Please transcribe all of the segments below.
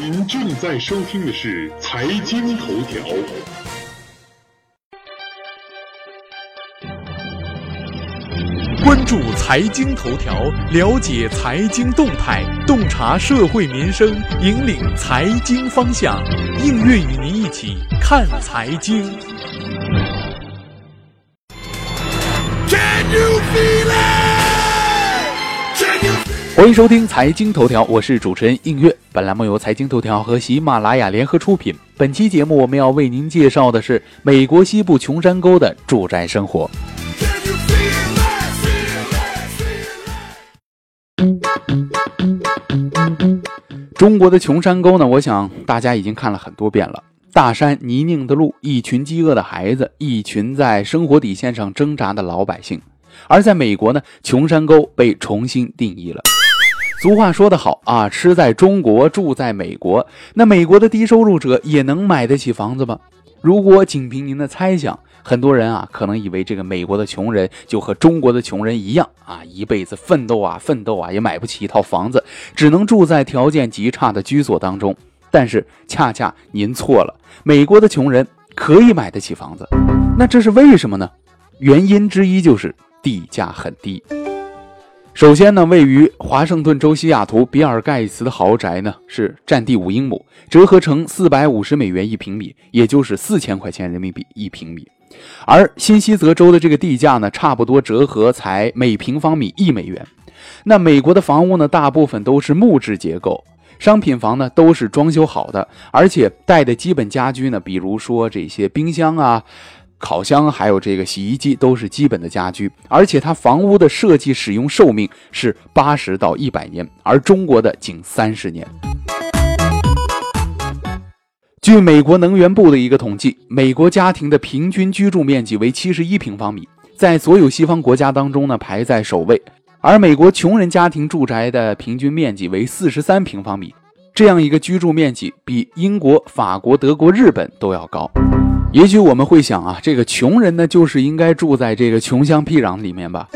您正在收听的是财经头条。关注财经头条，了解财经动态，洞察社会民生，引领财经方向。应月与您一起看财经。欢迎收听财经头条，我是主持人映月。本栏目由财经头条和喜马拉雅联合出品。本期节目我们要为您介绍的是美国西部穷山沟的住宅生活。中国的穷山沟呢，我想大家已经看了很多遍了。大山泥泞的路，一群饥饿的孩子，一群在生活底线上挣扎的老百姓。而在美国呢，穷山沟被重新定义了。俗话说得好啊，吃在中国，住在美国。那美国的低收入者也能买得起房子吗？如果仅凭您的猜想，很多人啊可能以为这个美国的穷人就和中国的穷人一样啊，一辈子奋斗啊奋斗啊，也买不起一套房子，只能住在条件极差的居所当中。但是恰恰您错了，美国的穷人可以买得起房子。那这是为什么呢？原因之一就是地价很低。首先呢，位于华盛顿州西雅图比尔盖茨的豪宅呢，是占地五英亩，折合成四百五十美元一平米，也就是四千块钱人民币一平米。而新西泽州的这个地价呢，差不多折合才每平方米一美元。那美国的房屋呢，大部分都是木质结构，商品房呢都是装修好的，而且带的基本家居呢，比如说这些冰箱啊。烤箱还有这个洗衣机都是基本的家居，而且它房屋的设计使用寿命是八十到一百年，而中国的仅三十年。据美国能源部的一个统计，美国家庭的平均居住面积为七十一平方米，在所有西方国家当中呢排在首位。而美国穷人家庭住宅的平均面积为四十三平方米，这样一个居住面积比英国、法国、德国、日本都要高。也许我们会想啊，这个穷人呢，就是应该住在这个穷乡僻壤里面吧？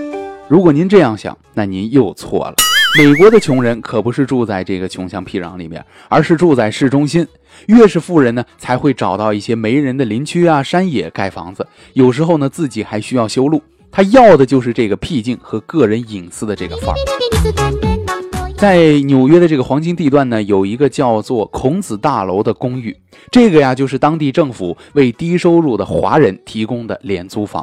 如果您这样想，那您又错了。美国的穷人可不是住在这个穷乡僻壤里面，而是住在市中心。越是富人呢，才会找到一些没人的林区啊、山野盖房子。有时候呢，自己还需要修路。他要的就是这个僻静和个人隐私的这个范儿。在纽约的这个黄金地段呢，有一个叫做孔子大楼的公寓，这个呀就是当地政府为低收入的华人提供的廉租房。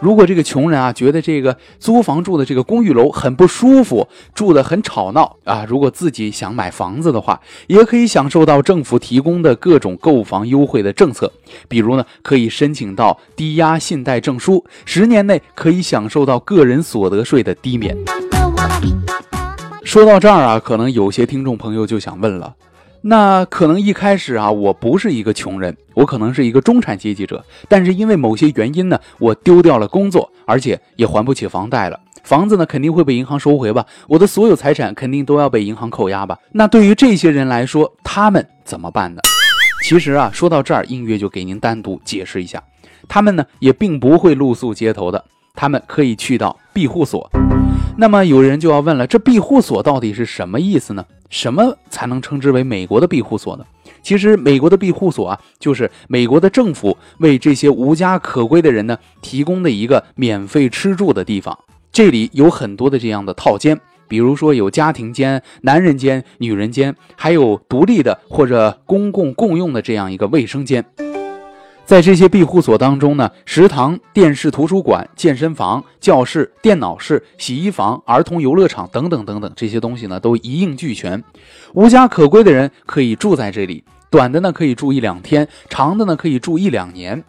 如果这个穷人啊觉得这个租房住的这个公寓楼很不舒服，住得很吵闹啊，如果自己想买房子的话，也可以享受到政府提供的各种购房优惠的政策，比如呢可以申请到抵押信贷证书，十年内可以享受到个人所得税的低免。说到这儿啊，可能有些听众朋友就想问了，那可能一开始啊，我不是一个穷人，我可能是一个中产阶级者，但是因为某些原因呢，我丢掉了工作，而且也还不起房贷了，房子呢肯定会被银行收回吧，我的所有财产肯定都要被银行扣押吧。那对于这些人来说，他们怎么办呢？其实啊，说到这儿，音乐就给您单独解释一下，他们呢也并不会露宿街头的，他们可以去到庇护所。那么有人就要问了，这庇护所到底是什么意思呢？什么才能称之为美国的庇护所呢？其实，美国的庇护所啊，就是美国的政府为这些无家可归的人呢提供的一个免费吃住的地方。这里有很多的这样的套间，比如说有家庭间、男人间、女人间，还有独立的或者公共共用的这样一个卫生间。在这些庇护所当中呢，食堂、电视、图书馆、健身房、教室、电脑室、洗衣房、儿童游乐场等等等等，这些东西呢都一应俱全。无家可归的人可以住在这里，短的呢可以住一两天，长的呢可以住一两年。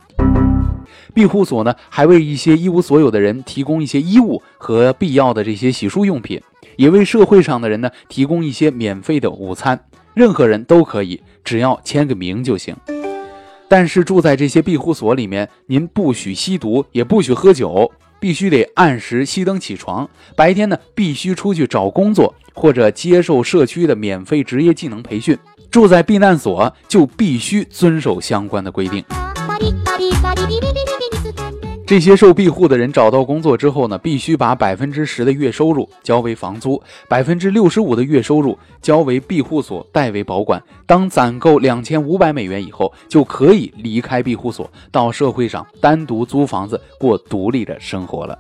庇护所呢还为一些一无所有的人提供一些衣物和必要的这些洗漱用品，也为社会上的人呢提供一些免费的午餐。任何人都可以，只要签个名就行。但是住在这些庇护所里面，您不许吸毒，也不许喝酒，必须得按时熄灯起床。白天呢，必须出去找工作或者接受社区的免费职业技能培训。住在避难所就必须遵守相关的规定。这些受庇护的人找到工作之后呢，必须把百分之十的月收入交为房租，百分之六十五的月收入交为庇护所代为保管。当攒够两千五百美元以后，就可以离开庇护所，到社会上单独租房子过独立的生活了。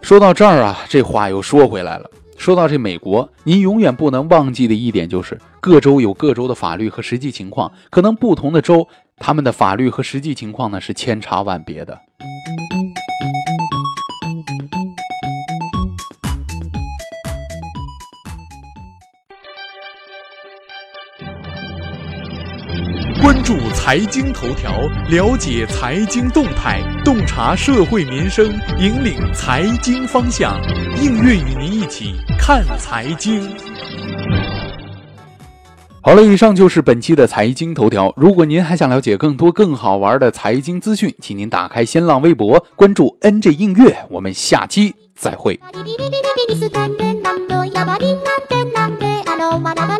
说到这儿啊，这话又说回来了。说到这美国，您永远不能忘记的一点就是，各州有各州的法律和实际情况，可能不同的州，他们的法律和实际情况呢是千差万别的。关注财经头条，了解财经动态，洞察社会民生，引领财经方向。映月与您一起看财经。好了，以上就是本期的财经头条。如果您还想了解更多更好玩的财经资讯，请您打开新浪微博，关注 NG 映月。我们下期再会。まだま